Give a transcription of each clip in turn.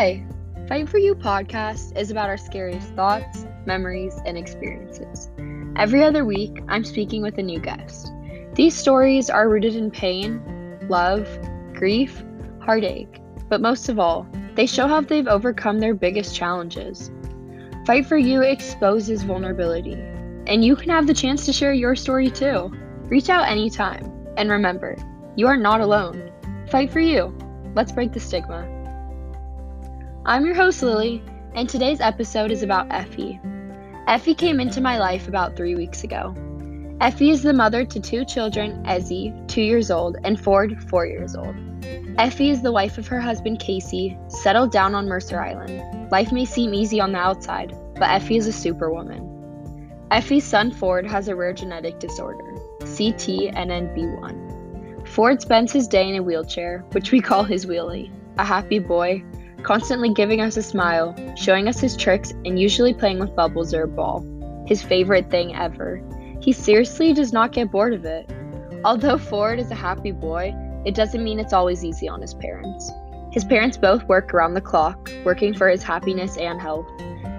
Fight for You podcast is about our scariest thoughts, memories, and experiences. Every other week, I'm speaking with a new guest. These stories are rooted in pain, love, grief, heartache, but most of all, they show how they've overcome their biggest challenges. Fight for You exposes vulnerability, and you can have the chance to share your story too. Reach out anytime, and remember, you are not alone. Fight for You. Let's break the stigma. I'm your host, Lily, and today's episode is about Effie. Effie came into my life about three weeks ago. Effie is the mother to two children, Ezzy, two years old, and Ford, four years old. Effie is the wife of her husband, Casey, settled down on Mercer Island. Life may seem easy on the outside, but Effie is a superwoman. Effie's son, Ford, has a rare genetic disorder, CTNNB1. Ford spends his day in a wheelchair, which we call his wheelie, a happy boy constantly giving us a smile, showing us his tricks, and usually playing with bubbles or a ball. His favorite thing ever. He seriously does not get bored of it. Although Ford is a happy boy, it doesn't mean it's always easy on his parents. His parents both work around the clock, working for his happiness and health.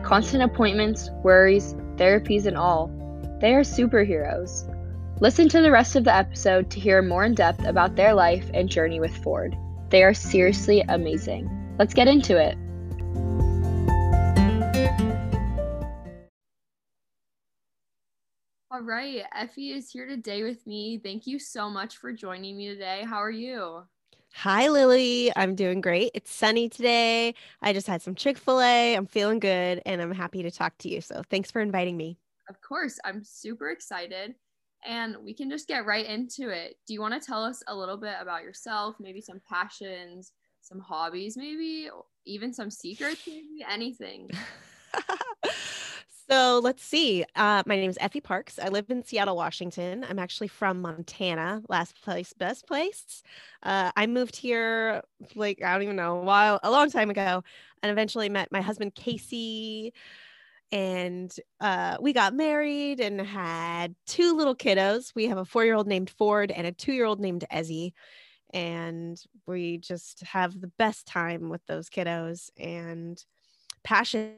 Constant appointments, worries, therapies, and all. They are superheroes. Listen to the rest of the episode to hear more in depth about their life and journey with Ford. They are seriously amazing. Let's get into it. All right, Effie is here today with me. Thank you so much for joining me today. How are you? Hi, Lily. I'm doing great. It's sunny today. I just had some Chick fil A. I'm feeling good and I'm happy to talk to you. So, thanks for inviting me. Of course. I'm super excited and we can just get right into it. Do you want to tell us a little bit about yourself, maybe some passions, some hobbies, maybe even some secrets, maybe anything. so let's see. Uh, my name is Effie Parks. I live in Seattle, Washington. I'm actually from Montana, last place, best place. Uh, I moved here like I don't even know a while, a long time ago, and eventually met my husband Casey and uh, we got married and had two little kiddos. We have a four year old named Ford and a two year old named Ezzy and we just have the best time with those kiddos and passions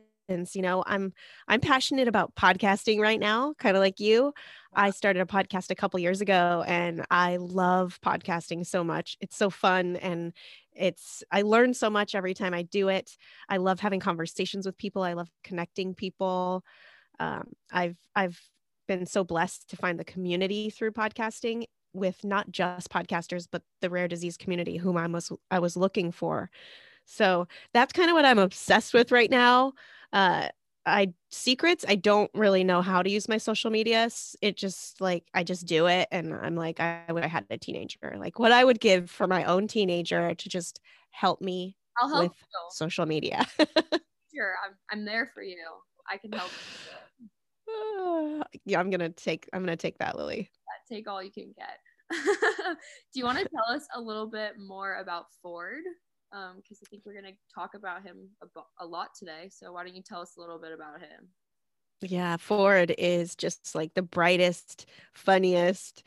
you know? I'm i'm passionate about podcasting right now kind of like you. I started a podcast a couple years ago and i love podcasting so much. It's so fun and it's i learn so much every time i do it. I love having conversations with people. I love connecting people. Um, i've i've been so blessed to find the community through podcasting with not just podcasters but the rare disease community whom I was I was looking for. So that's kind of what I'm obsessed with right now. Uh, I secrets. I don't really know how to use my social media. It just like I just do it, and I'm like I would I had a teenager. Like what I would give for my own teenager to just help me I'll help with you. social media. sure, I'm I'm there for you. I can help. Uh, yeah, I'm gonna take I'm gonna take that, Lily. Take all you can get. Do you want to tell us a little bit more about Ford? Because um, I think we're to talk about him a, a lot today. So why don't you tell us a little bit about him? Yeah, Ford is just like the brightest, funniest,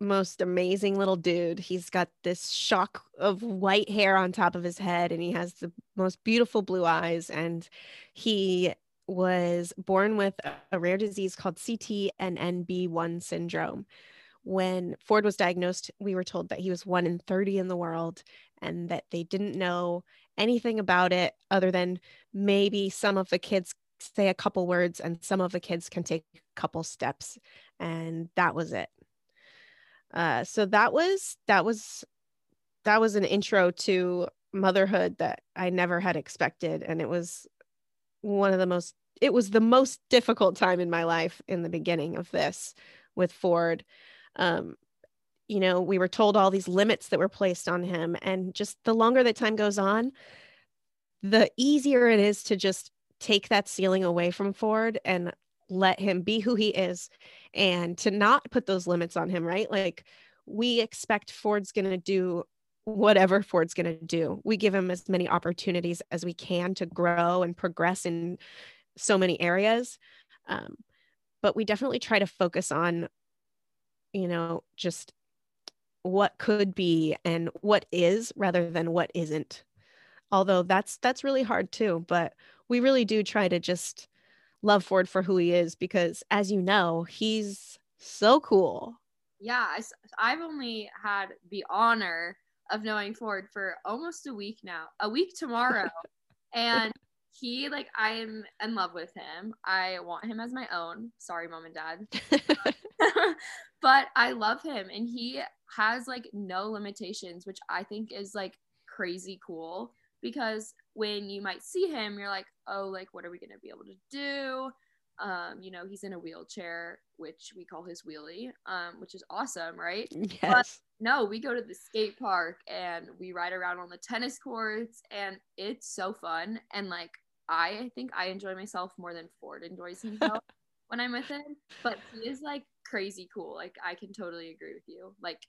most amazing little dude. He's got this shock of white hair on top of his head, and he has the most beautiful blue eyes. And he was born with a rare disease called CTNNB1 syndrome when Ford was diagnosed, we were told that he was one in 30 in the world and that they didn't know anything about it other than maybe some of the kids say a couple words and some of the kids can take a couple steps. And that was it. Uh, so that was, that was, that was an intro to motherhood that I never had expected. And it was one of the most, it was the most difficult time in my life in the beginning of this with Ford um, you know, we were told all these limits that were placed on him. And just the longer that time goes on, the easier it is to just take that ceiling away from Ford and let him be who he is and to not put those limits on him, right? Like we expect Ford's going to do whatever Ford's going to do. We give him as many opportunities as we can to grow and progress in so many areas. Um, but we definitely try to focus on you know, just what could be and what is rather than what isn't. although that's that's really hard too but we really do try to just love ford for who he is because as you know he's so cool yeah I, i've only had the honor of knowing ford for almost a week now a week tomorrow and he like i am in love with him i want him as my own sorry mom and dad but i love him and he has like no limitations which i think is like crazy cool because when you might see him, you're like, oh, like, what are we going to be able to do? Um, you know, he's in a wheelchair, which we call his wheelie, um, which is awesome, right? Yes. No, we go to the skate park and we ride around on the tennis courts, and it's so fun. And like, I think I enjoy myself more than Ford enjoys himself when I'm with him. But he is like crazy cool. Like, I can totally agree with you. Like,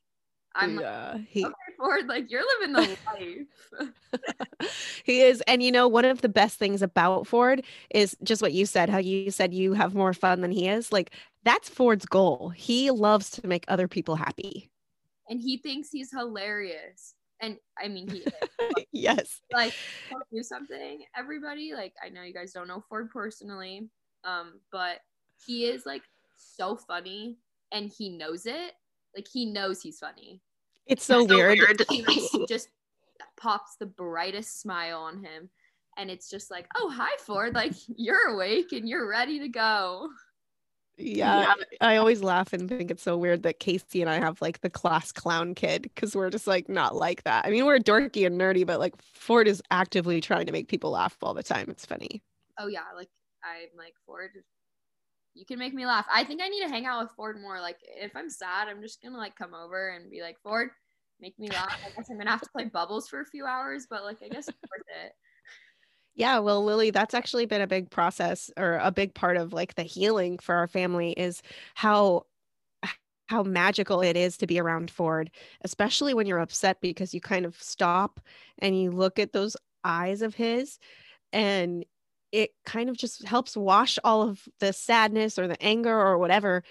I'm yeah, like, he, okay, Ford, like you're living the life. he is. And you know, one of the best things about Ford is just what you said, how you said you have more fun than he is. Like that's Ford's goal. He loves to make other people happy. And he thinks he's hilarious. And I mean, he is. yes. Like, do something, everybody. Like, I know you guys don't know Ford personally, um, but he is like so funny and he knows it like he knows he's funny. It's so, so weird. weird. He like, just pops the brightest smile on him. And it's just like, oh, hi, Ford. Like, you're awake and you're ready to go. Yeah, I always laugh and think it's so weird that Casey and I have like the class clown kid because we're just like not like that. I mean, we're dorky and nerdy, but like Ford is actively trying to make people laugh all the time. It's funny. Oh, yeah. Like, I'm like, Ford, you can make me laugh. I think I need to hang out with Ford more. Like if I'm sad, I'm just gonna like come over and be like, Ford, make me laugh. I guess I'm gonna have to play bubbles for a few hours, but like I guess it's worth it. Yeah, well, Lily, that's actually been a big process or a big part of like the healing for our family is how how magical it is to be around Ford, especially when you're upset because you kind of stop and you look at those eyes of his and it kind of just helps wash all of the sadness or the anger or whatever,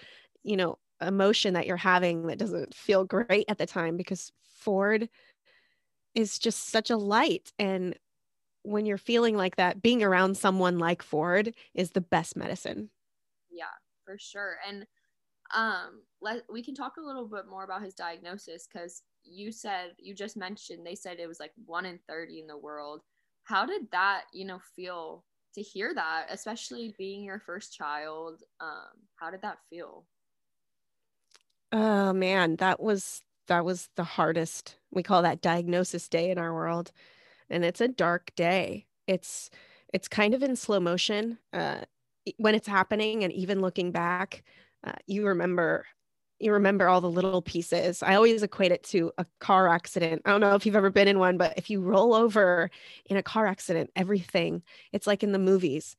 you know, emotion that you're having that doesn't feel great at the time because Ford is just such a light. And when you're feeling like that, being around someone like Ford is the best medicine. Yeah, for sure. And um let we can talk a little bit more about his diagnosis because you said you just mentioned they said it was like one in 30 in the world how did that you know feel to hear that, especially being your first child. Um, how did that feel? Oh man, that was that was the hardest. We call that diagnosis day in our world, and it's a dark day. It's it's kind of in slow motion uh, when it's happening, and even looking back, uh, you remember you remember all the little pieces. I always equate it to a car accident. I don't know if you've ever been in one, but if you roll over in a car accident, everything, it's like in the movies.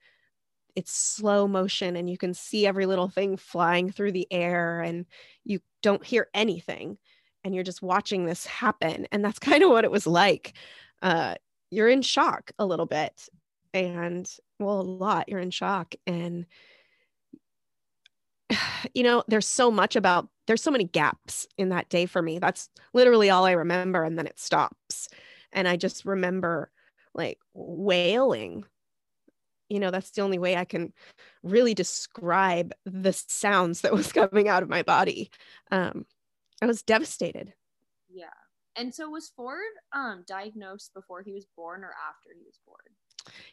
It's slow motion and you can see every little thing flying through the air and you don't hear anything and you're just watching this happen. And that's kind of what it was like. Uh, you're in shock a little bit and well, a lot. You're in shock and you know, there's so much about, there's so many gaps in that day for me. That's literally all I remember. And then it stops. And I just remember like wailing. You know, that's the only way I can really describe the sounds that was coming out of my body. Um, I was devastated. Yeah. And so was Ford um, diagnosed before he was born or after he was born?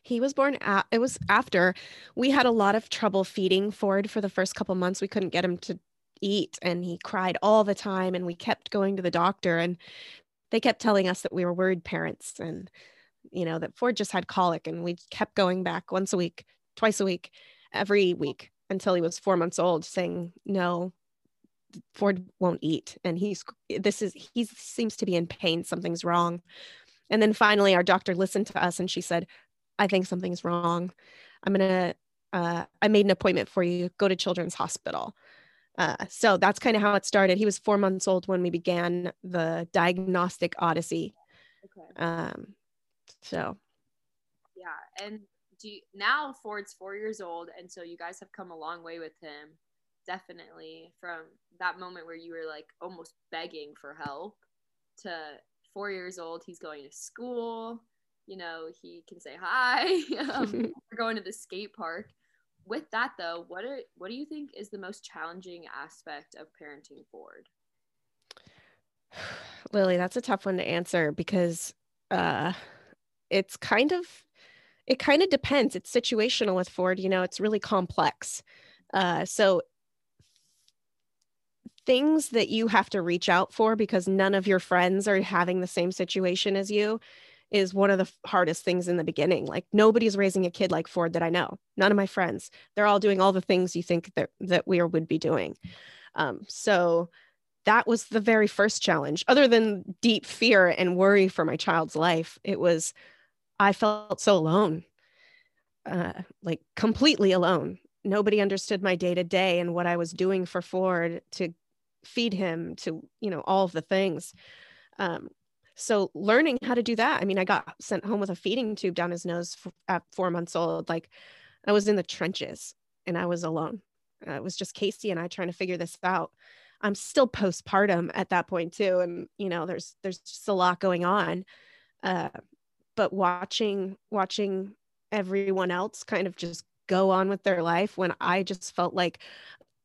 He was born at, it was after we had a lot of trouble feeding Ford for the first couple months. We couldn't get him to eat and he cried all the time and we kept going to the doctor and they kept telling us that we were worried parents and you know that Ford just had colic and we kept going back once a week, twice a week, every week until he was 4 months old saying no Ford won't eat and he's this is he seems to be in pain something's wrong. And then finally our doctor listened to us and she said I think something's wrong. I'm going to, uh, I made an appointment for you. Go to Children's Hospital. Uh, so that's kind of how it started. He was four months old when we began the diagnostic odyssey. Okay. Um, so. Yeah. And do you, now Ford's four years old. And so you guys have come a long way with him. Definitely from that moment where you were like almost begging for help to four years old. He's going to school you know, he can say hi. um, we're going to the skate park. With that though, what are what do you think is the most challenging aspect of parenting Ford? Lily, that's a tough one to answer because uh it's kind of it kind of depends. It's situational with Ford, you know, it's really complex. Uh so things that you have to reach out for because none of your friends are having the same situation as you is one of the hardest things in the beginning. Like nobody's raising a kid like Ford that I know. None of my friends. They're all doing all the things you think that that we would be doing. Um, so that was the very first challenge. Other than deep fear and worry for my child's life, it was I felt so alone, uh, like completely alone. Nobody understood my day to day and what I was doing for Ford to feed him, to you know all of the things. Um, so learning how to do that. I mean, I got sent home with a feeding tube down his nose at four months old. Like I was in the trenches and I was alone. Uh, it was just Casey and I trying to figure this out. I'm still postpartum at that point too, and you know, there's there's just a lot going on. Uh, but watching watching everyone else kind of just go on with their life when I just felt like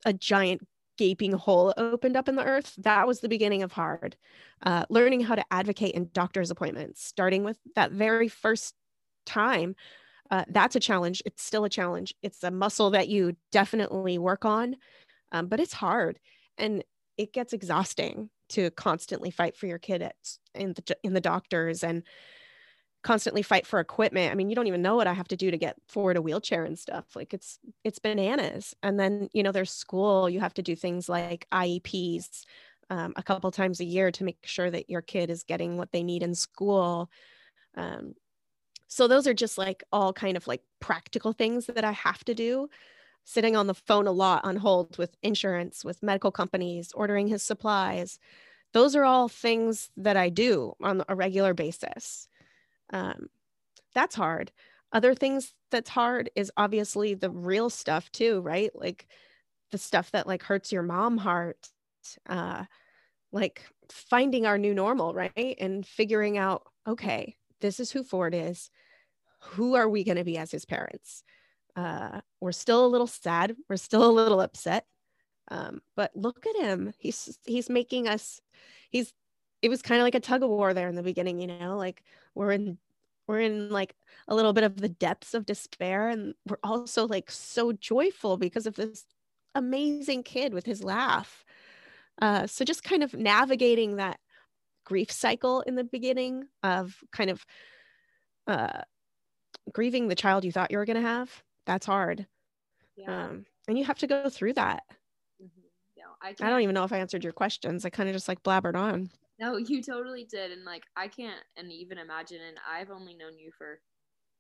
a giant gaping hole opened up in the earth that was the beginning of hard uh, learning how to advocate in doctor's appointments starting with that very first time uh, that's a challenge. It's still a challenge. It's a muscle that you definitely work on um, but it's hard and it gets exhausting to constantly fight for your kid at, in the in the doctors and constantly fight for equipment. I mean, you don't even know what I have to do to get Ford a wheelchair and stuff. Like it's it's bananas. And then you know, there's school. You have to do things like IEPs um, a couple times a year to make sure that your kid is getting what they need in school. Um, so those are just like all kind of like practical things that I have to do. Sitting on the phone a lot on hold with insurance, with medical companies, ordering his supplies. Those are all things that I do on a regular basis um, that's hard. Other things that's hard is obviously the real stuff too right? Like the stuff that like hurts your mom heart uh like finding our new normal right? And figuring out okay this is who ford is. Who are we going to be as his parents? Uh we're still a little sad. We're still a little upset. Um but look at him. He's he's making us he's it was kind of like a tug of war there in the beginning, you know, like we're in we're in like a little bit of the depths of despair and we're also like so joyful because of this amazing kid with his laugh. Uh, so just kind of navigating that grief cycle in the beginning of kind of uh, grieving the child you thought you were going to have. That's hard. Yeah. Um, and you have to go through that. Mm-hmm. Yeah, I, I don't even know if I answered your questions. I kind of just like blabbered on. No, you totally did. And like, I can't and even imagine. And I've only known you for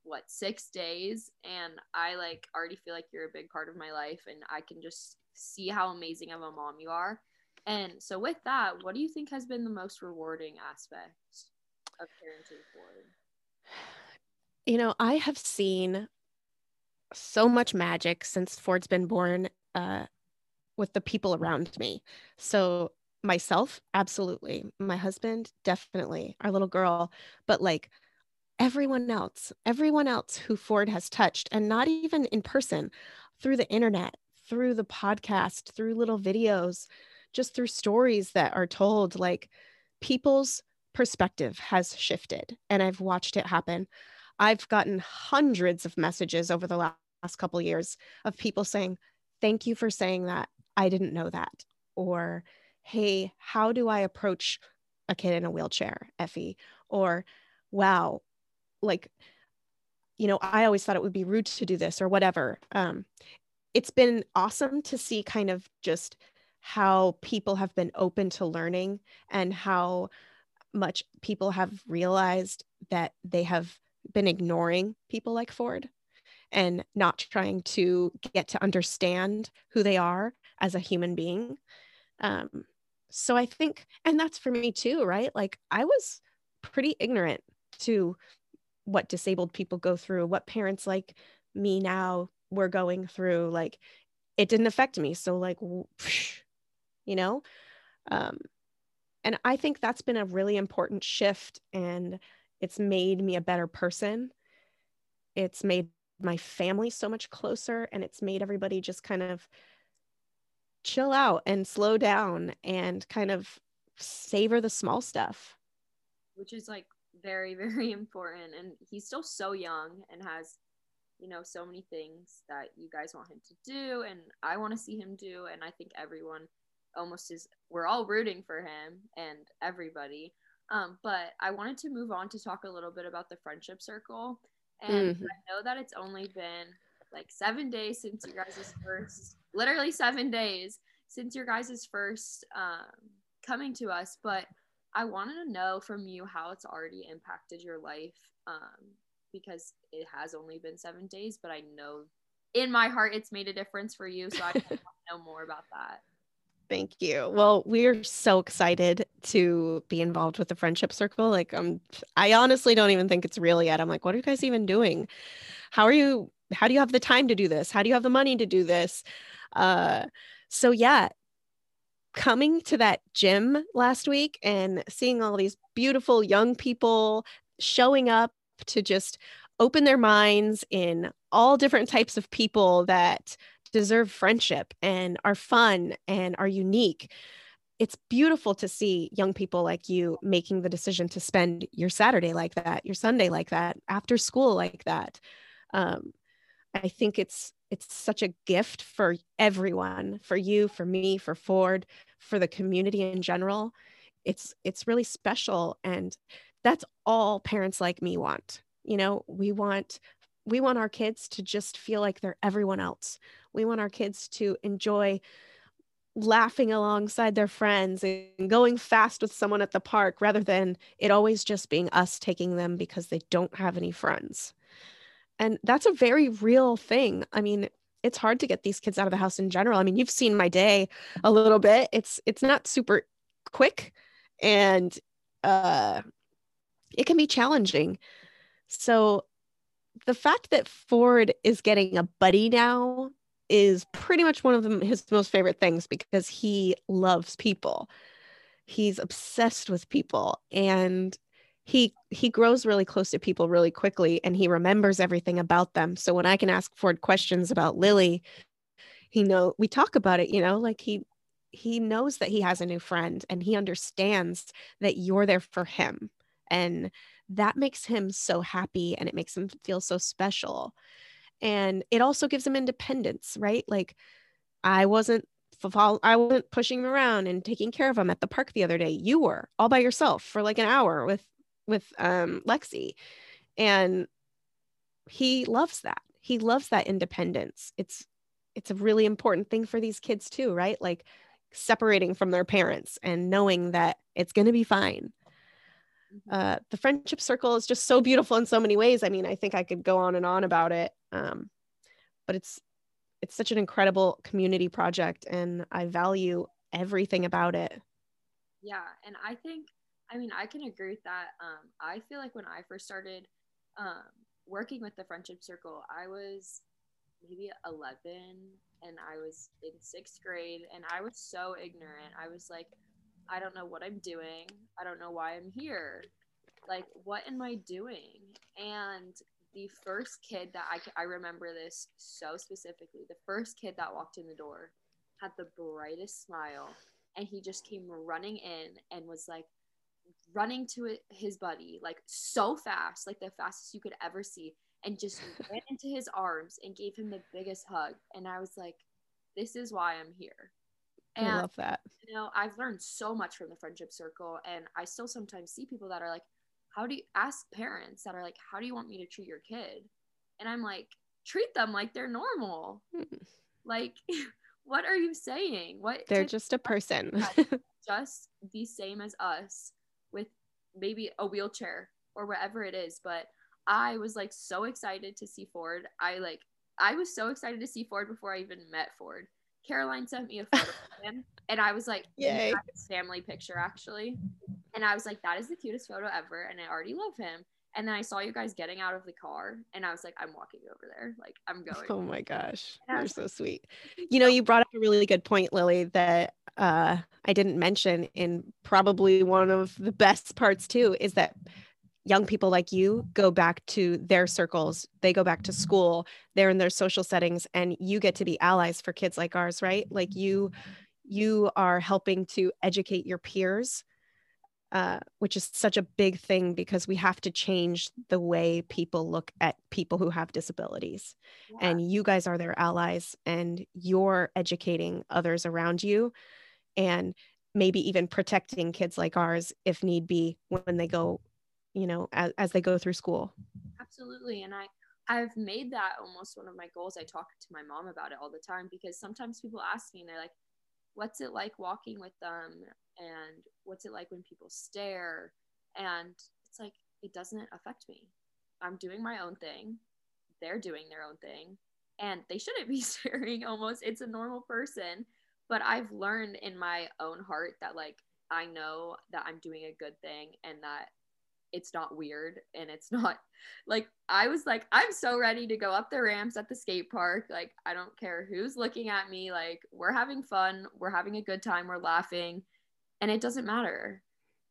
what, six days. And I like already feel like you're a big part of my life. And I can just see how amazing of a mom you are. And so, with that, what do you think has been the most rewarding aspect of parenting Ford? You know, I have seen so much magic since Ford's been born uh, with the people around me. So, myself absolutely. My husband definitely. Our little girl. But like everyone else everyone else who ford has touched and not even in person through the internet through the podcast through little videos just through stories that are told like people's perspective has shifted and i've watched it happen. I've gotten hundreds of messages over the last couple of years of people saying thank you for saying that. I didn't know that or hey, how do I approach a kid in a wheelchair, Effie? Or, wow, like, you know, I always thought it would be rude to do this or whatever. Um, it's been awesome to see kind of just how people have been open to learning and how much people have realized that they have been ignoring people like Ford and not trying to get to understand who they are as a human being. Um, so I think, and that's for me too, right? Like I was pretty ignorant to what disabled people go through, what parents like me now were going through. Like it didn't affect me. So, like, you know? Um, and I think that's been a really important shift. And it's made me a better person. It's made my family so much closer and it's made everybody just kind of chill out and slow down and kind of savor the small stuff which is like very very important and he's still so young and has you know so many things that you guys want him to do and I want to see him do and I think everyone almost is we're all rooting for him and everybody um, but I wanted to move on to talk a little bit about the friendship circle and mm-hmm. I know that it's only been like seven days since you guys' first, literally seven days since your guys' first um, coming to us. But I wanted to know from you how it's already impacted your life um, because it has only been seven days, but I know in my heart it's made a difference for you. So I want to know more about that. Thank you. Well, we're so excited to be involved with the friendship circle. Like, um, I honestly don't even think it's real yet. I'm like, what are you guys even doing? How are you? How do you have the time to do this? How do you have the money to do this? Uh, so yeah, coming to that gym last week and seeing all these beautiful young people showing up to just open their minds in all different types of people that deserve friendship and are fun and are unique. It's beautiful to see young people like you making the decision to spend your Saturday like that, your Sunday like that, after school like that. Um, I think it's it's such a gift for everyone, for you, for me, for Ford, for the community in general. It's it's really special and that's all parents like me want. You know, we want we want our kids to just feel like they're everyone else. We want our kids to enjoy laughing alongside their friends and going fast with someone at the park rather than it always just being us taking them because they don't have any friends. And that's a very real thing. I mean, it's hard to get these kids out of the house in general. I mean, you've seen my day a little bit. It's it's not super quick and uh it can be challenging. So the fact that Ford is getting a buddy now is pretty much one of them, his most favorite things because he loves people. He's obsessed with people and he he grows really close to people really quickly and he remembers everything about them. So when I can ask Ford questions about Lily, he know we talk about it, you know, like he he knows that he has a new friend and he understands that you're there for him. And that makes him so happy and it makes him feel so special and it also gives him independence right like i wasn't I wasn't pushing him around and taking care of him at the park the other day. You were all by yourself for like an hour with with um, Lexi, and he loves that. He loves that independence. It's it's a really important thing for these kids too, right? Like separating from their parents and knowing that it's going to be fine. Mm-hmm. uh, the friendship circle is just so beautiful in so many ways. I mean, I think I could go on and on about it, um, but it's it's such an incredible community project, and I value everything about it. Yeah, and I think, I mean, I can agree with that. Um, I feel like when I first started um, working with the friendship circle, I was maybe 11 and I was in sixth grade, and I was so ignorant. I was like, I don't know what I'm doing. I don't know why I'm here. Like, what am I doing? And the first kid that I, I remember this so specifically, the first kid that walked in the door had the brightest smile. And he just came running in and was like running to his buddy, like so fast, like the fastest you could ever see, and just ran into his arms and gave him the biggest hug. And I was like, this is why I'm here. And, I love that. You know, I've learned so much from the friendship circle, and I still sometimes see people that are like, "How do you ask parents that are like, how do you want me to treat your kid?" And I'm like, treat them like they're normal. Hmm. Like, what are you saying? What they're just a person, just the same as us, with maybe a wheelchair or whatever it is. But I was like so excited to see Ford. I like I was so excited to see Ford before I even met Ford Caroline sent me a photo of him, and I was like, "Yay!" Family picture actually, and I was like, "That is the cutest photo ever," and I already love him. And then I saw you guys getting out of the car, and I was like, "I'm walking over there. Like, I'm going." Oh my gosh, you're so sweet. You know, you brought up a really good point, Lily, that uh, I didn't mention in probably one of the best parts too is that young people like you go back to their circles they go back to school they're in their social settings and you get to be allies for kids like ours right like you you are helping to educate your peers uh, which is such a big thing because we have to change the way people look at people who have disabilities. Yeah. And you guys are their allies, and you're educating others around you and maybe even protecting kids like ours if need be when they go, you know, as, as they go through school. Absolutely. And I, I've made that almost one of my goals. I talk to my mom about it all the time because sometimes people ask me and they're like, what's it like walking with them? And what's it like when people stare? And it's like it doesn't affect me. I'm doing my own thing. They're doing their own thing. And they shouldn't be staring almost. It's a normal person. But i've learned in my own heart that like i know that i'm doing a good thing and that it's not weird and it's not like I was like I'm so ready to go up the ramps at the skate park. Like I don't care who's looking at me. Like we're having fun. We're having a good time. We're laughing. And it doesn't matter.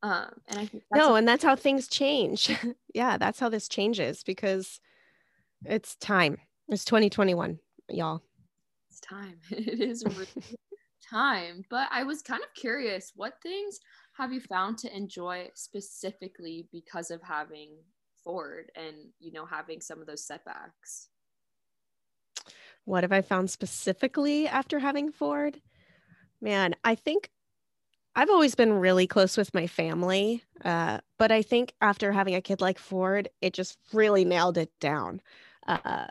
Um and I think No and that's how things change. Yeah that's how this changes because it's time. It's 2021 y'all. It's time. It is really time. But I was kind of curious what things have you found to enjoy specifically because of having Ford and you know having some of those setbacks? What have I found specifically after having Ford? Man, I think I've always been really close with my family, uh, but I think after having a kid like Ford, it just really nailed it down. Uh,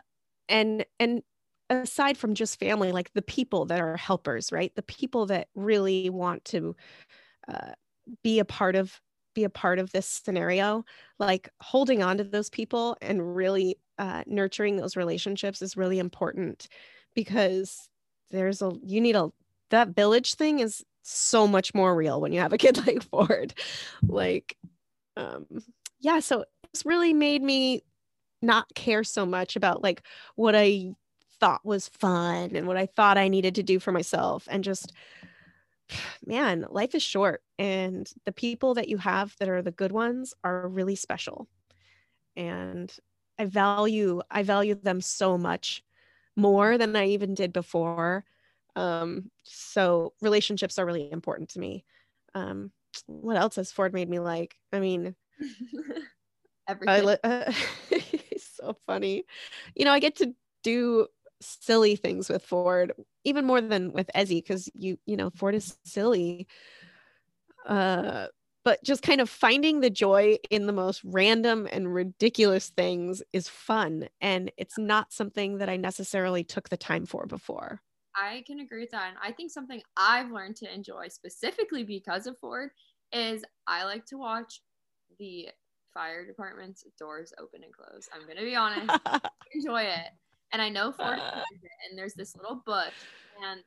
and and aside from just family, like the people that are helpers, right? The people that really want to uh, be a part of be a part of this scenario like holding on to those people and really uh, nurturing those relationships is really important because there's a you need a that village thing is so much more real when you have a kid like ford. Like um yeah so it's really made me not care so much about like what i thought was fun and what i thought i needed to do for myself and just man, life is short and the people that you have that are the good ones are really special. And I value I value them so much more than I even did before. Um, so relationships are really important to me. Um, what else has Ford made me like? I mean, everything. I, uh, so funny. You know, I get to do silly things with Ford, even more than with Ezzy, because you you know Ford is silly. Uh, but just kind of finding the joy in the most random and ridiculous things is fun, and it's not something that I necessarily took the time for before. I can agree with that, and I think something I've learned to enjoy specifically because of Ford is I like to watch the fire department's doors open and close. I'm gonna be honest, enjoy it. And I know Ford uh, and there's this little bush. And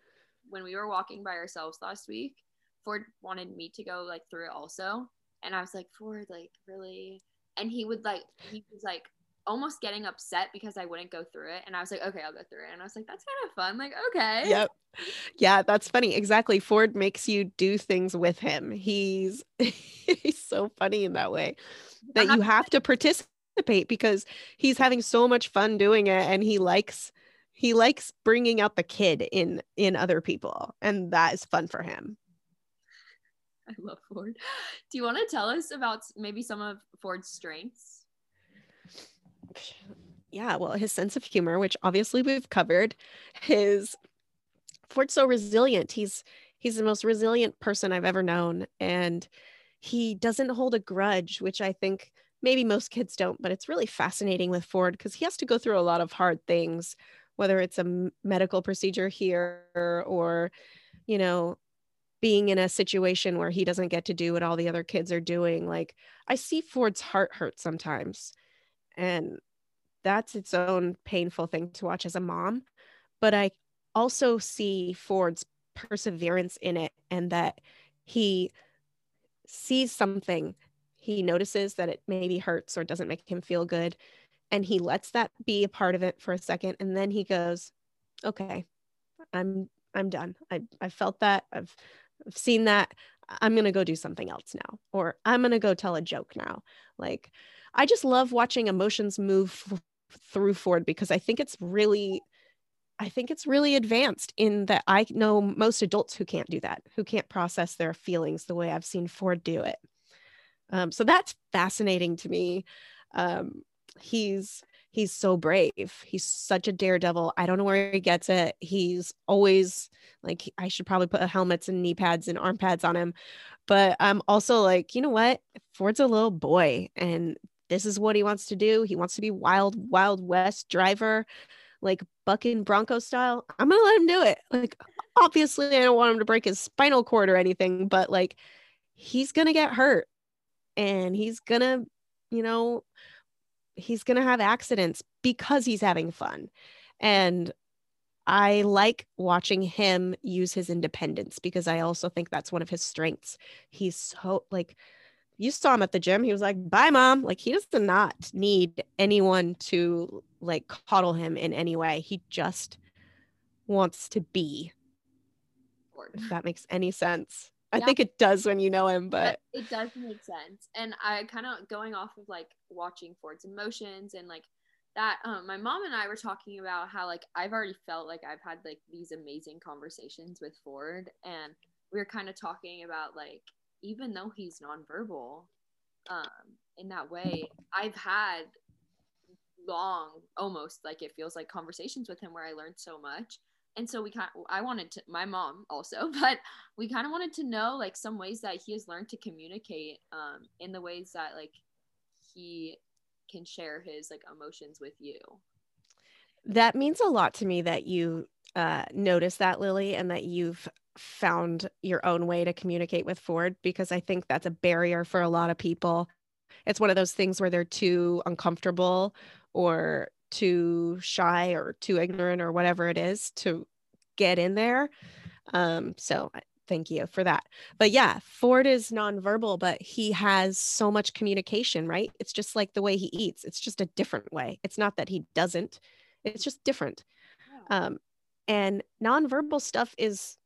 when we were walking by ourselves last week, Ford wanted me to go like through it also. And I was like, Ford, like really? And he would like he was like almost getting upset because I wouldn't go through it. And I was like, okay, I'll go through it. And I was like, that's kind of fun. Like, okay. Yep. Yeah, that's funny. Exactly. Ford makes you do things with him. He's he's so funny in that way that you have to participate participate because he's having so much fun doing it and he likes he likes bringing out the kid in in other people and that is fun for him. I love ford. Do you want to tell us about maybe some of ford's strengths? Yeah well his sense of humor which obviously we've covered his ford's so resilient. He's he's the most resilient person i've ever known and he doesn't hold a grudge which i think maybe most kids don't, but it's really fascinating with Ford because he has to go through a lot of hard things, whether it's a medical procedure here or, you know, being in a situation where he doesn't get to do what all the other kids are doing. Like, I see Ford's heart hurt sometimes. And that's its own painful thing to watch as a mom. But I also see Ford's perseverance in it and that he sees something he notices that it maybe hurts or doesn't make him feel good and he lets that be a part of it for a second and then he goes okay i'm i'm done i i felt that i've i've seen that I'm going to go do something else now, or I'm going to go tell a joke now. Like, I just love watching emotions move f- through Ford because I think it's really, I think it's really advanced in that I know most adults who can't do that, who can't process their feelings the way I've seen Ford do it. Um, so that's fascinating to me. Um, he's he's so brave. He's such a daredevil. I don't know where he gets it. He's always like, I should probably put helmets and knee pads and arm pads on him. But I'm also like, you know what? Ford's a little boy and this is what he wants to do. He wants to be wild, wild west driver, like bucking Bronco style. I'm going to let him do it. Like, obviously, I don't want him to break his spinal cord or anything, but like, he's going to get hurt and he's to, you know, he's to have accidents because he's having fun. And I like watching him use his independence because I also think that's one of his strengths. He's so like you saw him at the gym. He was like, "Bye, mom." Like he does not need anyone to like coddle him in any way. He just wants to be. If that makes any sense. I think it does when you know him, but it does make sense. And I kind of going off of like watching Ford's emotions and like that um my mom and I were talking about how like I've already felt like I've had like these amazing conversations with Ford and we were kind of talking about like even though he's nonverbal um in that way I've had long almost like it feels like conversations with him where I learned so much and so we kind of, I wanted to my mom also but we kind of wanted to know like some ways that he has learned to communicate um in the ways that like he can share his like emotions with you. That means a lot to me that you uh notice that lily and that you've found your own way to communicate with ford because i think that's a barrier for a lot of people. It's one of those things where they're too uncomfortable or too shy or too ignorant or whatever it is to get in there. Um, so thank you for that. But yeah, Ford is nonverbal, but he has so much communication, right? It's just like the way he eats. It's just a different way. It's not that he doesn't, it's just different. Um, and nonverbal stuff is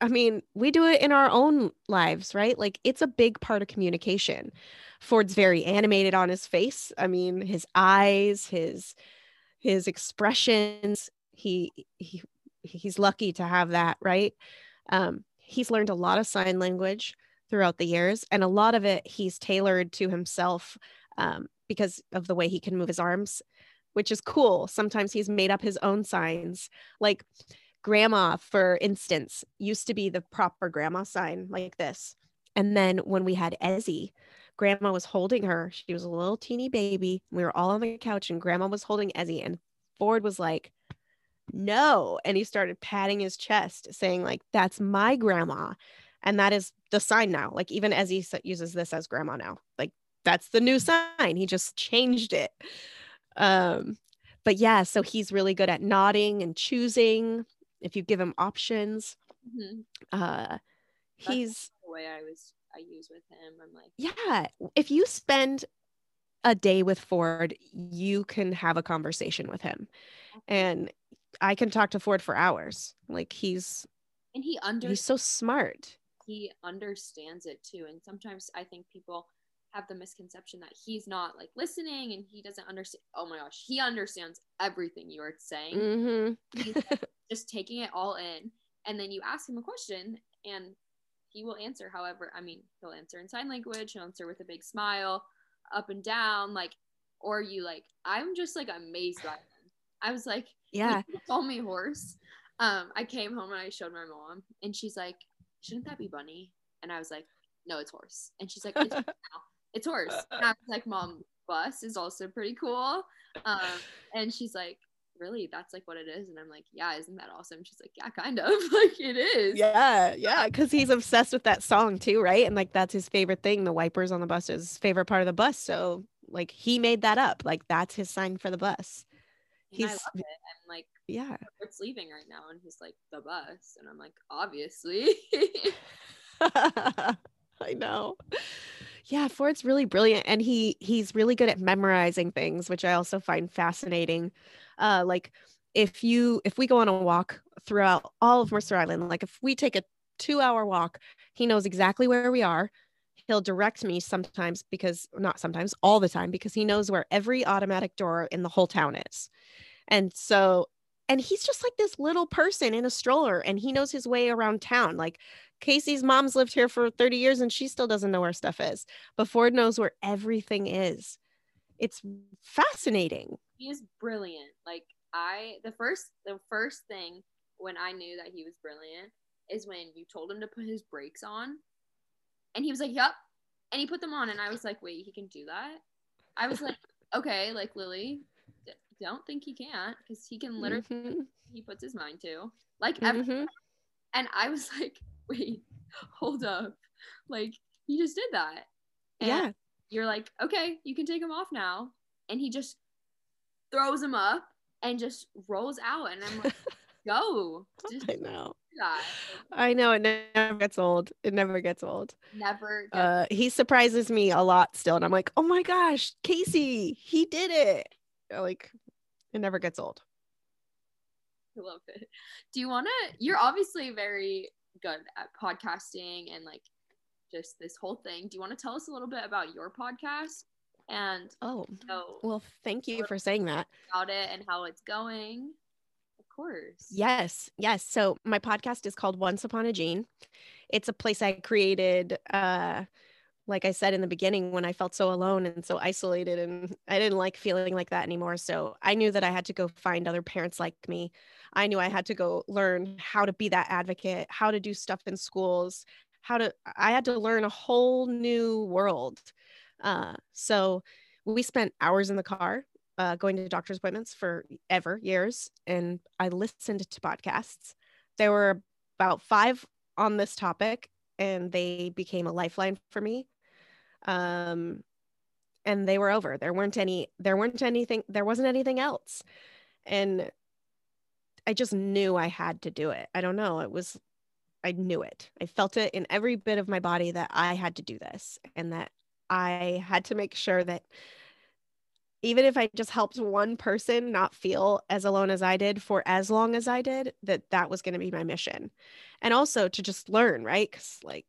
I mean, we do it in our own lives, right? Like it's a big part of communication. Ford's very animated on his face. I mean, his eyes, his his expressions. He he he's lucky to have that, right? Um, he's learned a lot of sign language throughout the years, and a lot of it he's tailored to himself um, because of the way he can move his arms, which is cool. Sometimes he's made up his own signs, like grandma, for instance, used to be the proper grandma sign like this. And then when we had Ezzy, grandma was holding her. She was a little teeny baby. We were all on the couch and grandma was holding Ezzy and Ford was like, no. And he started patting his chest saying like, that's my grandma. And that is the sign now. Like even Ezzy uses this as grandma now. Like that's the new sign. He just changed it. Um, but yeah, so he's really good at nodding and choosing if you give him options. Mm-hmm. Uh, he's the way I was I use with him. I'm like, yeah, if you spend a day with Ford, you can have a conversation with him. And I can talk to Ford for hours. Like he's and he under he's so smart. He understands it too. And sometimes I think people have the misconception that he's not like listening and he doesn't understand. Oh my gosh, he understands everything you are saying. Mm-hmm. he's just taking it all in. And then you ask him a question and he will answer however i mean he'll answer in sign language he'll answer with a big smile up and down like or you like i'm just like amazed by him i was like yeah call me horse um i came home and i showed my mom and she's like shouldn't that be bunny and i was like no it's horse and she's like it's, horse and i was like mom bus is also pretty cool. Um and she's like really? That's like what it is? And i'm like yeah isn't that awesome? She's like yeah kind of. Like it is. Yeah yeah because he's obsessed with that song too right? And like that's his favorite thing. The wipers on the bus is his favorite part of the bus. So like he made that up. Like that's his sign for the bus. And he's I'm like yeah. It's leaving right now? And he's like the bus. And i'm like obviously. I know yeah ford's really brilliant and he he's really good at memorizing things which i also find fascinating uh, like if you if we go on a walk throughout all of Mercer Island, like if we take a two hour walk. He knows exactly where we are. He'll direct me sometimes because, not sometimes, all the time, because he knows where every automatic door in the whole town is. And so, and he's just like this little person in a stroller and he knows his way around town. Like Casey's mom's lived here for 30 years and she still doesn't know where stuff is, but Ford knows where everything is. It's fascinating. He is brilliant. Like I the first the first thing when I knew that he was brilliant is when you told him to put his brakes on. And he was like, Yup. And he put them on and I was like, Wait, he can do that? I was like, Okay, like Lily, don't think he can't because he can literally Mhm. he puts his mind to. Like Mhm. and I was like, Wait, hold up. Like he just did that. And Yeah. you're like, okay, you can take him off now. And he just throws him up and just rolls out. And I'm like, go. Just I know. that. I know it never gets old. It never gets old. Never get Uh, he surprises me a lot still, and I'm like, oh my gosh, Casey, he did it. Like, it never gets old. I love it. Do you want to? You're obviously very good at podcasting and like just this whole thing. Do you want to tell us a little bit about your podcast and Oh, know well, thank you for saying that. about it and how it's going? Of course. Yes, yes. So my podcast is called Once Upon a Gene. It's a place I created, uh, like I said in the beginning, when I felt so alone and so isolated, and I didn't like feeling like that anymore. So I knew that I had to go find other parents like me. I knew I had to go learn how to be that advocate, how to do stuff in schools, how to. I had to learn a whole new world. Uh, so we spent hours in the car uh, going to doctor's appointments for ever years, and I listened to podcasts. There were about five on this topic, and they became a lifeline for me. Um, and they were over. There weren't any. There weren't anything. There wasn't anything else, and I just knew I had to do it. I don't know. It was. I knew it. I felt it in every bit of my body that I had to do this, and that I had to make sure that even if I just helped one person not feel as alone as I did for as long as I did, that that was going to be my mission. And also to just learn, right? Cuz like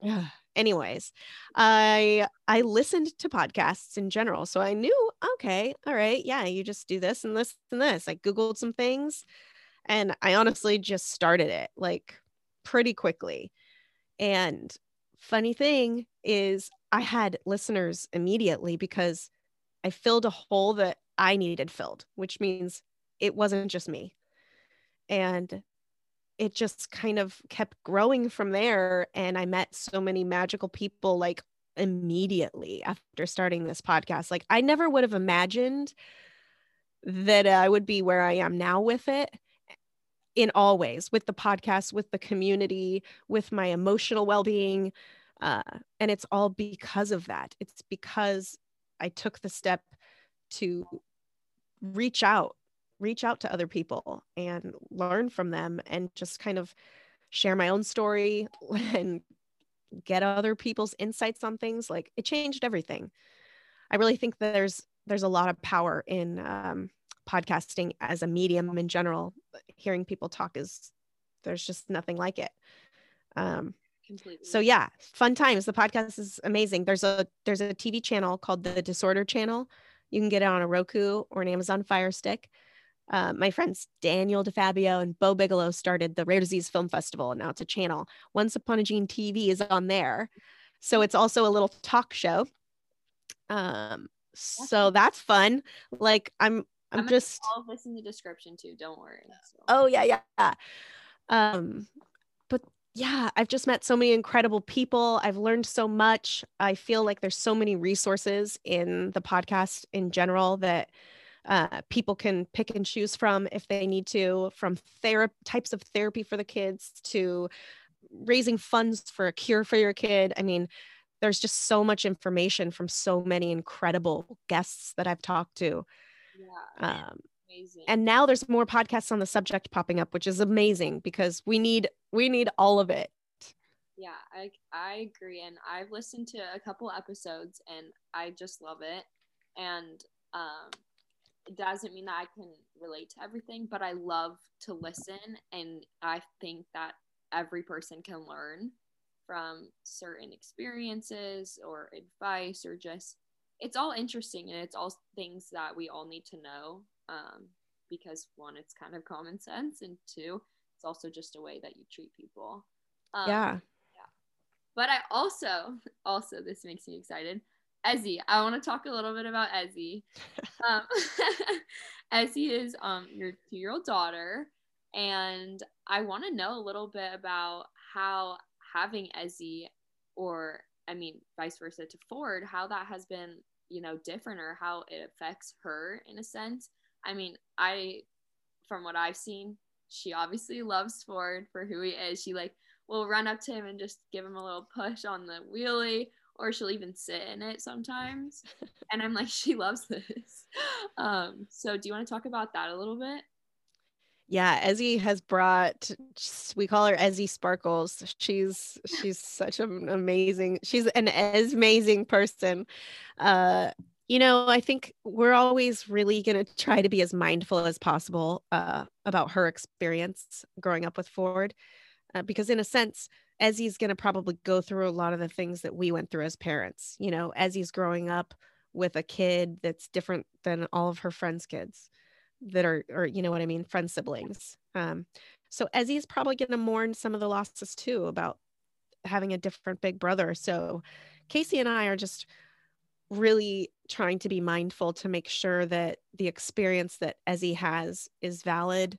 anyways, I I listened to podcasts in general. So I knew, okay, all right, yeah, you just do this and this and this. I googled some things and I honestly just started it like pretty quickly. And funny thing is I had listeners immediately because I filled a hole that I needed filled, which means it wasn't just me. And it just kind of kept growing from there. And I met so many magical people like immediately after starting this podcast. Like, I never would have imagined that I would be where I am now with it in all ways with the podcast, with the community, with my emotional well being. Uh, and it's all because of that. It's because I took the step to reach out, reach out to other people and learn from them and just kind of share my own story and get other people's insights on things. Like it changed everything. I really think that there's there's a lot of power in um, podcasting as a medium in general. Hearing people talk is there's just nothing like it. Um, Completely. so yeah, fun times. The podcast is amazing. There's a there's a TV channel called the Disorder Channel. You can get it on a Roku or an Amazon Fire Stick. Uh, my friends Daniel DeFabio and Bo Bigelow started the Rare Disease Film Festival, and now it's a channel. Once Upon a Gene TV is on there, so it's also a little talk show. Um, so that's fun. Like I'm, I'm, I'm just. all of this in the description too. Don't worry. So. Oh yeah, yeah. Um, but yeah, I've just met so many incredible people. I've learned so much. I feel like there's so many resources in the podcast in general that uh, people can pick and choose from if they need to, from therapy types of therapy for the kids to raising funds for a cure for your kid. I mean, there's just so much information from so many incredible guests that I've talked to. Yeah. Um, Amazing. and now there's more podcasts on the subject popping up which is amazing because we need we need all of it Yeah, I I agree, and I've listened to a couple episodes, and I just love it. And um, it doesn't mean that I can relate to everything, but I love to listen, and I think that every person can learn from certain experiences or advice or just it's all interesting and it's all things that we all need to know um, because one it's kind of common sense and two it's also just a way that you treat people. Um, yeah. yeah. But i also also this makes me excited Ezzy. I want to talk a little bit about Ezzy. um, Ezzy is um, your two year old daughter, and I want to know a little bit about how having Ezzy, or I mean, vice versa to Ford, how that has been, you know, different or how it affects her in a sense. I mean, I, from what I've seen, she obviously loves Ford for who he is. She like will run up to him and just give him a little push on the wheelie or she'll even sit in it sometimes. and I'm like, she loves this. Um, so do you want to talk about that a little bit? Yeah, Ezzy has brought we call her Ezzy Sparkles. She's she's such an amazing, she's an amazing person. Uh you know, I think we're always really going to try to be as mindful as possible uh, about her experience growing up with Ford, uh, because in a sense, Ezzy's going to probably go through a lot of the things that we went through as parents. You know, Ezzy's growing up with a kid that's different than all of her friends' kids that are, or you know what I mean, friend siblings. Um, so Ezzy's probably going to mourn some of the losses too about having a different big brother. So Casey and I are just really trying to be mindful to make sure that the experience that Ezzy has is valid.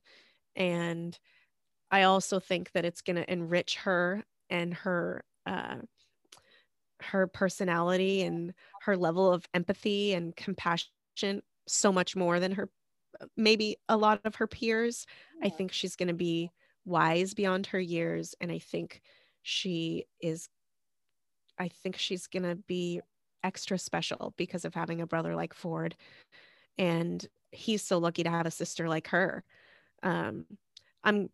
And I also think that it's going to enrich her and her uh, her personality and her level of empathy and compassion so much more than her maybe a lot of her peers. Yeah. I think she's going to be wise beyond her years and I think she is I think she's going to be extra special because of having a brother like Ford and he's so lucky to have a sister like her. Um I'm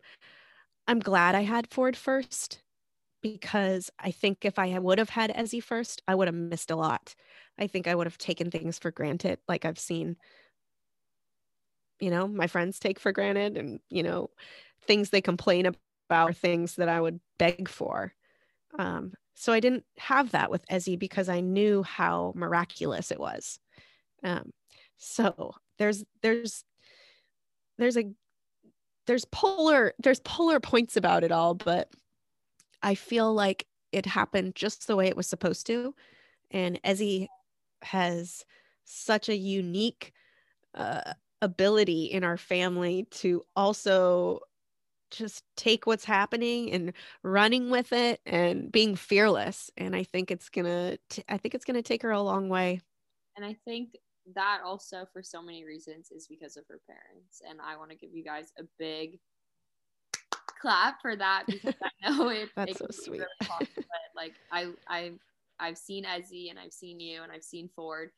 I'm glad I had Ford first because I think if I would have had Ezzy first, I would have missed a lot. I think I would have taken things for granted, like I've seen, you know, my friends take for granted, and you know, things they complain about, things that I would beg for. Um, so I didn't have that with Ezzy because I knew how miraculous it was. Um, so there's there's there's a there's polar there's polar points about it all, but I feel like it happened just the way it was supposed to. And Ezzy has such a unique uh, ability in our family to also just take what's happening and running with it and being fearless. And i think it's gonna I think it's gonna take her a long way. And i think that also for so many reasons is because of her parents. And i want to give you guys a big clap for that because I know it. That's it so sweet. Really hard, but like I, I've, I've seen Ezzy and I've seen you and I've seen Ford,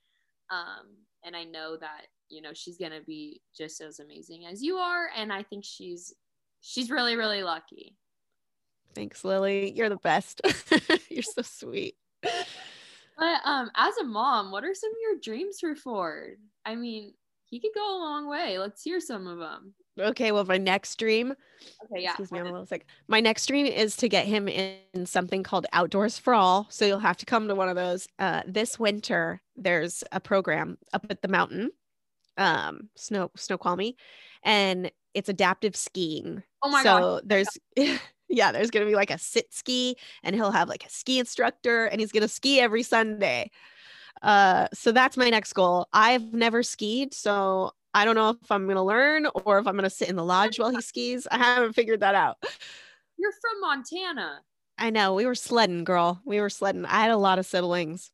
um, and I know that you know she's gonna be just as amazing as you are, and I think she's, she's really really lucky. Thanks, Lily. You're the best. You're so sweet. But um, as a mom, what are some of your dreams for Ford? I mean, he could go a long way. Let's hear some of them. Okay, well, my next dream. Okay, yeah. Excuse me, I'm a little sick. My next dream is to get him in something called Outdoors for All. So you'll have to come to one of those. Uh, this winter, there's a program up at the mountain, um, Snow Snoqualmie, and it's adaptive skiing. Oh my so god! there's. yeah, there's gonna be like a sit ski, and he'll have like a ski instructor, and he's gonna ski every Sunday. Uh, so that's my next goal. I've never skied, so I don't know if I'm going to learn or if I'm going to sit in the lodge while he skis. I haven't figured that out. You're from Montana. I know. We were sledding, girl. We were sledding. I had a lot of siblings.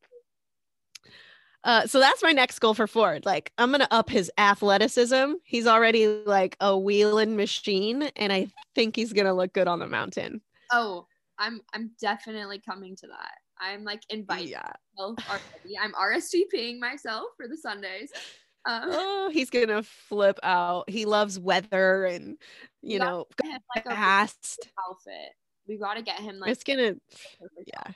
Uh, so that's my next goal for Ford. Like, I'm gonna up his athleticism. He's already like a wheeling machine, and I think he's gonna look good on the mountain. Oh, I'm I'm definitely coming to that. I'm like inviting yeah. already. I'm RSVPing myself for the Sundays. Um, oh, he's gonna flip out. He loves weather and you know him, like fast outfit. We gotta get him like it's gonna yeah.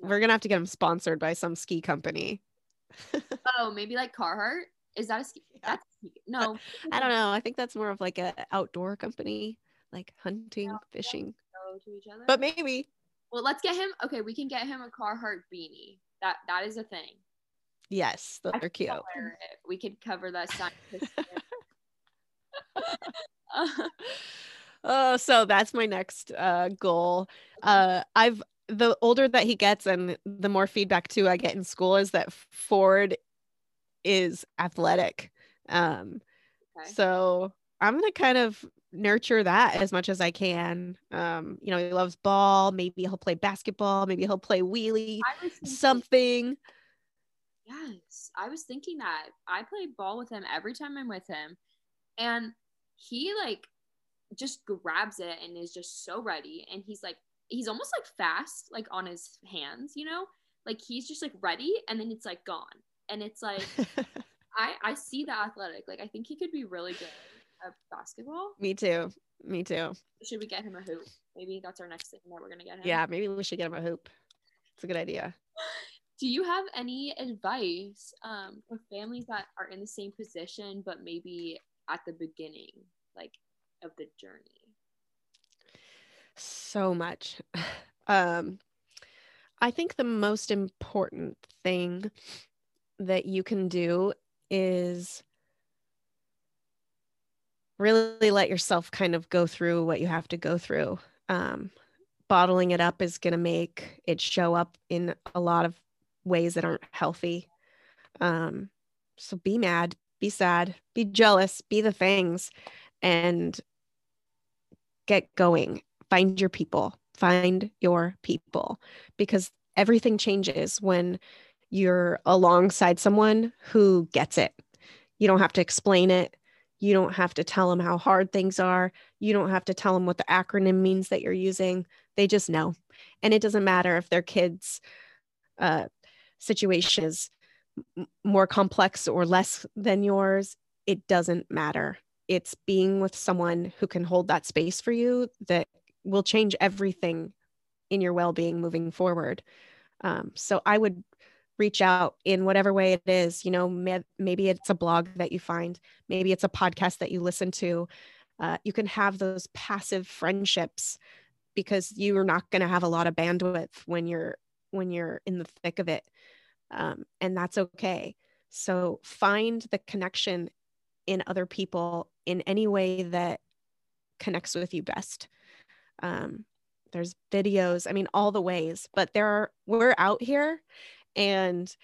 We're gonna have to get him sponsored by some ski company. oh, maybe like Carhartt. Is that a ski? That's no. I don't know. I think that's more of like a outdoor company, like hunting, fishing. owe to each other. But maybe. Well, let's get him. Okay, we can get him a Carhartt beanie. That that is a thing. Yes, those I are cute. We could cover that sign. Oh, so that's my next uh, goal. Uh, I've the older that he gets, and the more feedback too I get in school is that Ford is athletic. Um, Okay. so I'm gonna kind of nurture that as much as I can. Um, you know, he loves ball. Maybe he'll play basketball. Maybe he'll play wheelie, was thinking- something. Yes, I was thinking that. I play ball with him every time I'm with him, and he like just grabs it and is just so ready. And he's like, he's almost like fast, like on his hands, you know, like he's just like ready, and then it's like gone. And it's like I I see the athletic. Like I think he could be really good at basketball. Me too. Me too. Should we get him a hoop? Maybe that's our next thing that we're gonna get him. Yeah, maybe we should get him a hoop. It's a good idea. Do you have any advice um, for families that are in the same position, but maybe at the beginning, like of the journey? so much. Um, I think the most important thing that you can do is really let yourself kind of go through what you have to go through. Um, bottling it up is going to make it show up in a lot of ways that aren't healthy. Um, so be mad, be sad, be jealous, be the things, and get going. Find your people, find your people, because everything changes when you're alongside someone who gets it. You don't have to explain it. You don't have to tell them how hard things are. You don't have to tell them what the acronym means that you're using. They just know. And it doesn't matter if their kids' uh, situation is more complex or less than yours. It doesn't matter. It's being with someone who can hold that space for you that will change everything in your well being moving forward. Um, so I would reach out in whatever way it is. You know, may- maybe it's a blog that you find, maybe it's a podcast that you listen to. Uh, you can have those passive friendships because you are not going to have a lot of bandwidth when you're when you're in the thick of it um, and that's okay. So find the connection in other people in any way that connects with you best. Um, there's videos i mean all the ways but there are we're out here and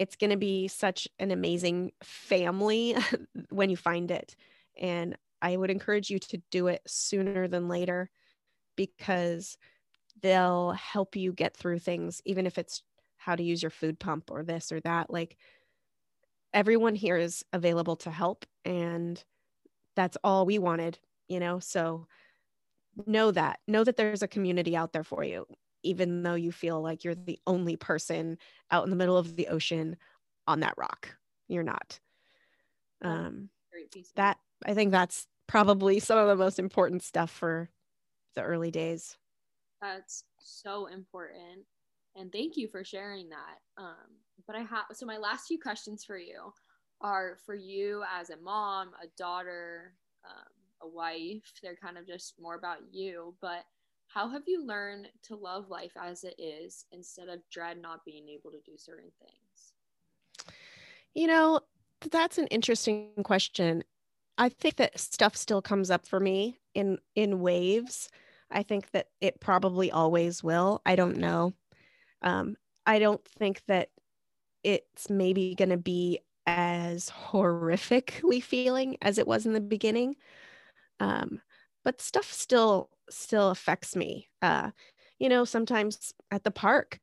it's going to be such an amazing family when you find it. And i would encourage you to do it sooner than later because they'll help you get through things even if it's how to use your food pump or this or that like everyone here is available to help and that's all we wanted you know? So know that know that there's a community out there for you even though you feel like you're the only person out in the middle of the ocean on that rock. You're not. Um Great piece. of that i think that's probably some of the most important stuff for the early days That's so important. And thank you for sharing that. Um, but I have so my last few questions for you are for you as a mom, a daughter, um, a wife. They're kind of just more about you. But how have you learned to love life as it is instead of dread not being able to do certain things? You know, that's an interesting question. I think that stuff still comes up for me in in waves. I think that it probably always will. I don't know. Um, I don't think that it's maybe going to be as horrifically feeling as it was in the beginning. Um, but stuff still still affects me. Uh, you know, sometimes at the park,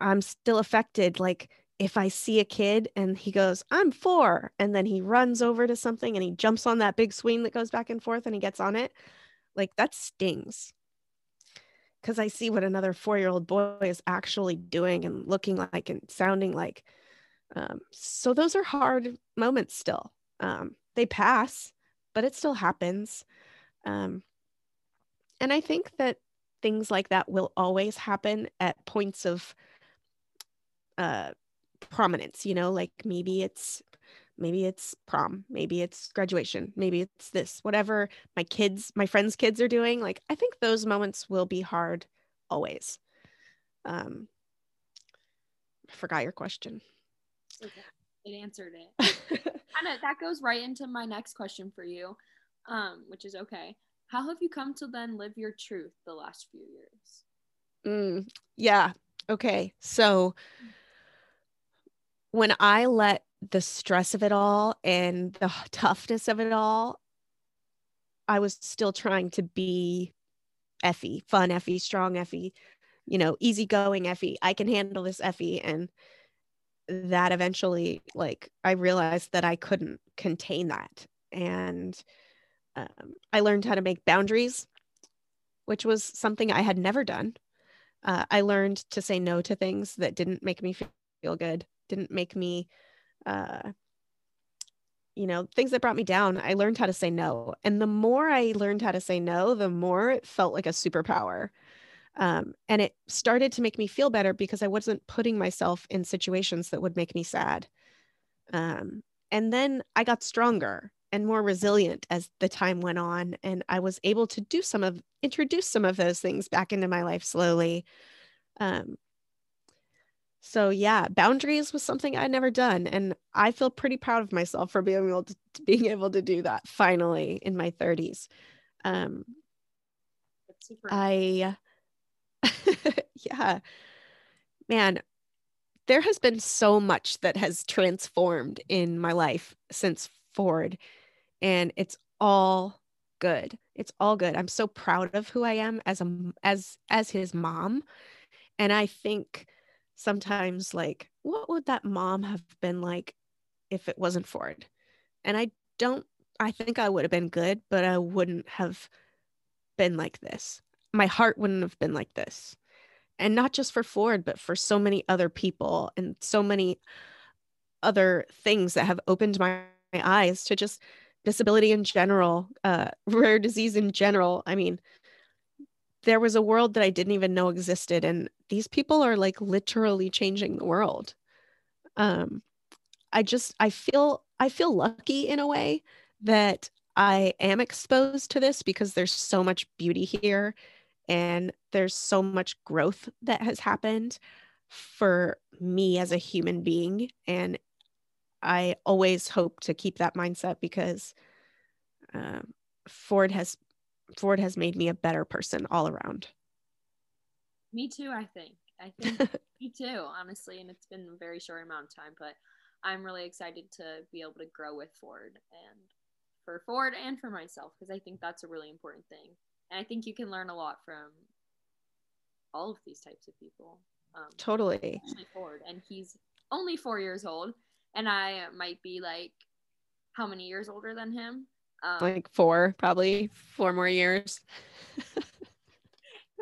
I'm still affected. Like if I see a kid and he goes, I'm four, and then he runs over to something and he jumps on that big swing that goes back and forth and he gets on it, like that stings. Because I see what another four year old boy is actually doing and looking like and sounding like. Um, so those are hard moments still. Um, they pass, but it still happens. Um, and I think that things like that will always happen at points of uh, prominence you know like maybe it's maybe it's prom maybe it's graduation maybe it's this whatever my kids my friends kids are doing like i think those moments will be hard always. Um i forgot your question. Okay. it answered it. Kind of that goes right into my next question for you um which is okay how have you come to then live your truth the last few years? Mm, yeah okay so when i let the stress of it all and the toughness of it all, I was still trying to be Effie, fun Effie, strong Effie, you know, easygoing Effie. I can handle this Effie. And that eventually, like, I realized that I couldn't contain that. And um, I learned how to make boundaries, which was something I had never done. Uh, I learned to say no to things that didn't make me feel good, didn't make me uh, you know, things that brought me down, I learned how to say no. And the more I learned how to say no, the more it felt like a superpower. Um, and it started to make me feel better because I wasn't putting myself in situations that would make me sad. Um, and then I got stronger and more resilient as the time went on. And I was able to do some of, introduce some of those things back into my life slowly. Um, so yeah, boundaries was something I'd never done, and I feel pretty proud of myself for being able to, being able to do that finally in my 30s. Um, I, yeah, man, there has been so much that has transformed in my life since Ford, and it's all good. It's all good. I'm so proud of who I am as a as as his mom, and I think sometimes like what would that mom have been like if it wasn't Ford? And I don't I think I would have been good, but I wouldn't have been like this. My heart wouldn't have been like this. And not just for Ford, but for so many other people and so many other things that have opened my, my eyes to just disability in general, uh, rare disease in general. I mean, there was a world that I didn't even know existed. And these people are like literally changing the world. Um, I just, I feel, I feel lucky in a way that I am exposed to this because there's so much beauty here and there's so much growth that has happened for me as a human being. And I always hope to keep that mindset because um, Ford has Ford has made me a better person all around. Me too, I think. I think me too, honestly. And it's been a very short amount of time, but I'm really excited to be able to grow with Ford and for Ford and for myself because I think that's a really important thing. And I think you can learn a lot from all of these types of people. Um, totally. Ford, and he's only four years old, and I might be like how many years older than him? Um, like four, probably four more years.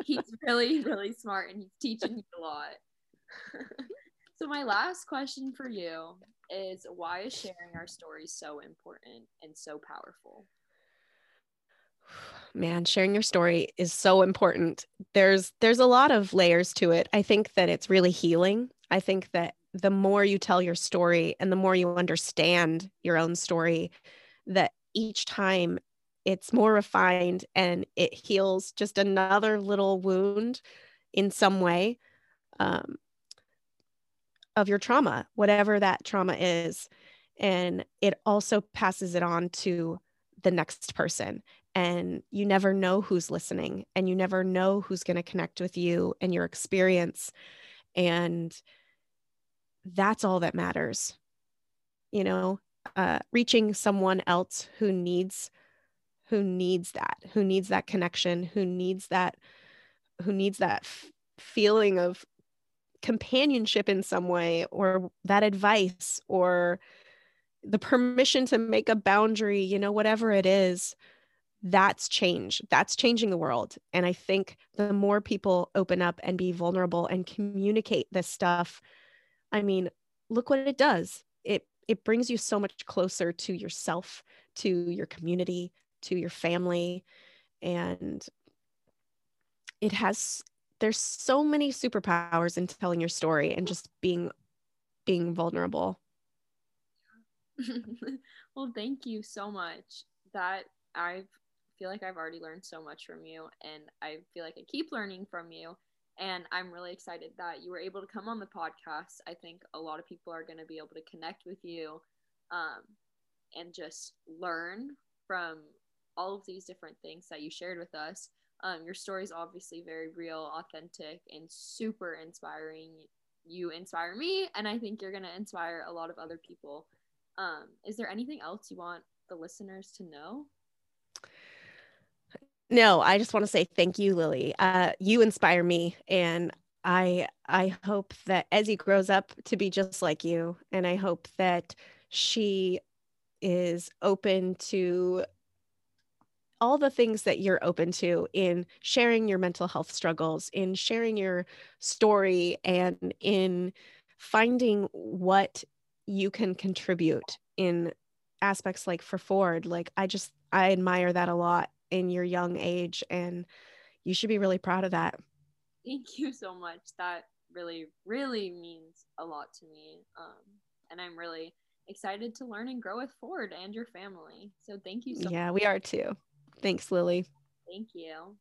he's really, really smart and he's teaching me a lot. so, my last question for you is why is sharing our stories so important and so powerful? Man, sharing your story is so important. There's there's a lot of layers to it. I think that it's really healing. I think that the more you tell your story and the more you understand your own story, that each time it's more refined and it heals just another little wound in some way um, of your trauma, whatever that trauma is. And it also passes it on to the next person. And you never know who's listening, and you never know who's going to connect with you and your experience. And that's all that matters. You know, uh, reaching someone else who needs who needs that who needs that connection who needs that who needs that f- feeling of companionship in some way or that advice or the permission to make a boundary you know whatever it is that's change that's changing the world. And i think the more people open up and be vulnerable and communicate this stuff i mean look what it does. It it brings you so much closer to yourself, to your community, to your family. And it has there's so many superpowers in telling your story and just being being vulnerable. well, thank you so much. That I feel like I've already learned so much from you, and I feel like I keep learning from you. And I'm really excited that you were able to come on the podcast. I think a lot of people are going to be able to connect with you um, and just learn from all of these different things that you shared with us. Um, your story is obviously very real, authentic, and super inspiring. You inspire me, and I think you're going to inspire a lot of other people. Um, is there anything else you want the listeners to know? No, I just want to say thank you, Lily. Uh, you inspire me, and I I hope that Ezzy grows up to be just like you, and I hope that she is open to all the things that you're open to in sharing your mental health struggles, in sharing your story, and in finding what you can contribute in aspects like for Ford. Like, I just, I admire that a lot in your young age, and you should be really proud of that. Thank you so much. That really, really means a lot to me. Um, and I'm really excited to learn and grow with Ford and your family. So thank you so yeah, much. we are too. Thanks, Lily. Thank you.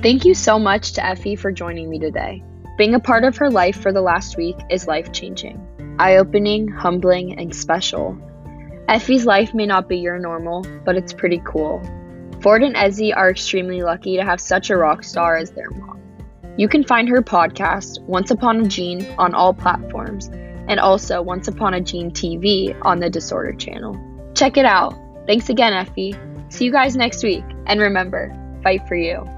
Thank you so much to Effie for joining me today. Being a part of her life for the last week is life changing, eye opening, humbling, and special. Effie's life may not be your normal, but it's pretty cool. Ford and Ezzy are extremely lucky to have such a rock star as their mom. You can find her podcast, Once Upon a Gene, on all platforms, and also Once Upon a Gene TV on the Disorder channel. Check it out. Thanks again, Effie. See you guys next week, and remember, fight for you.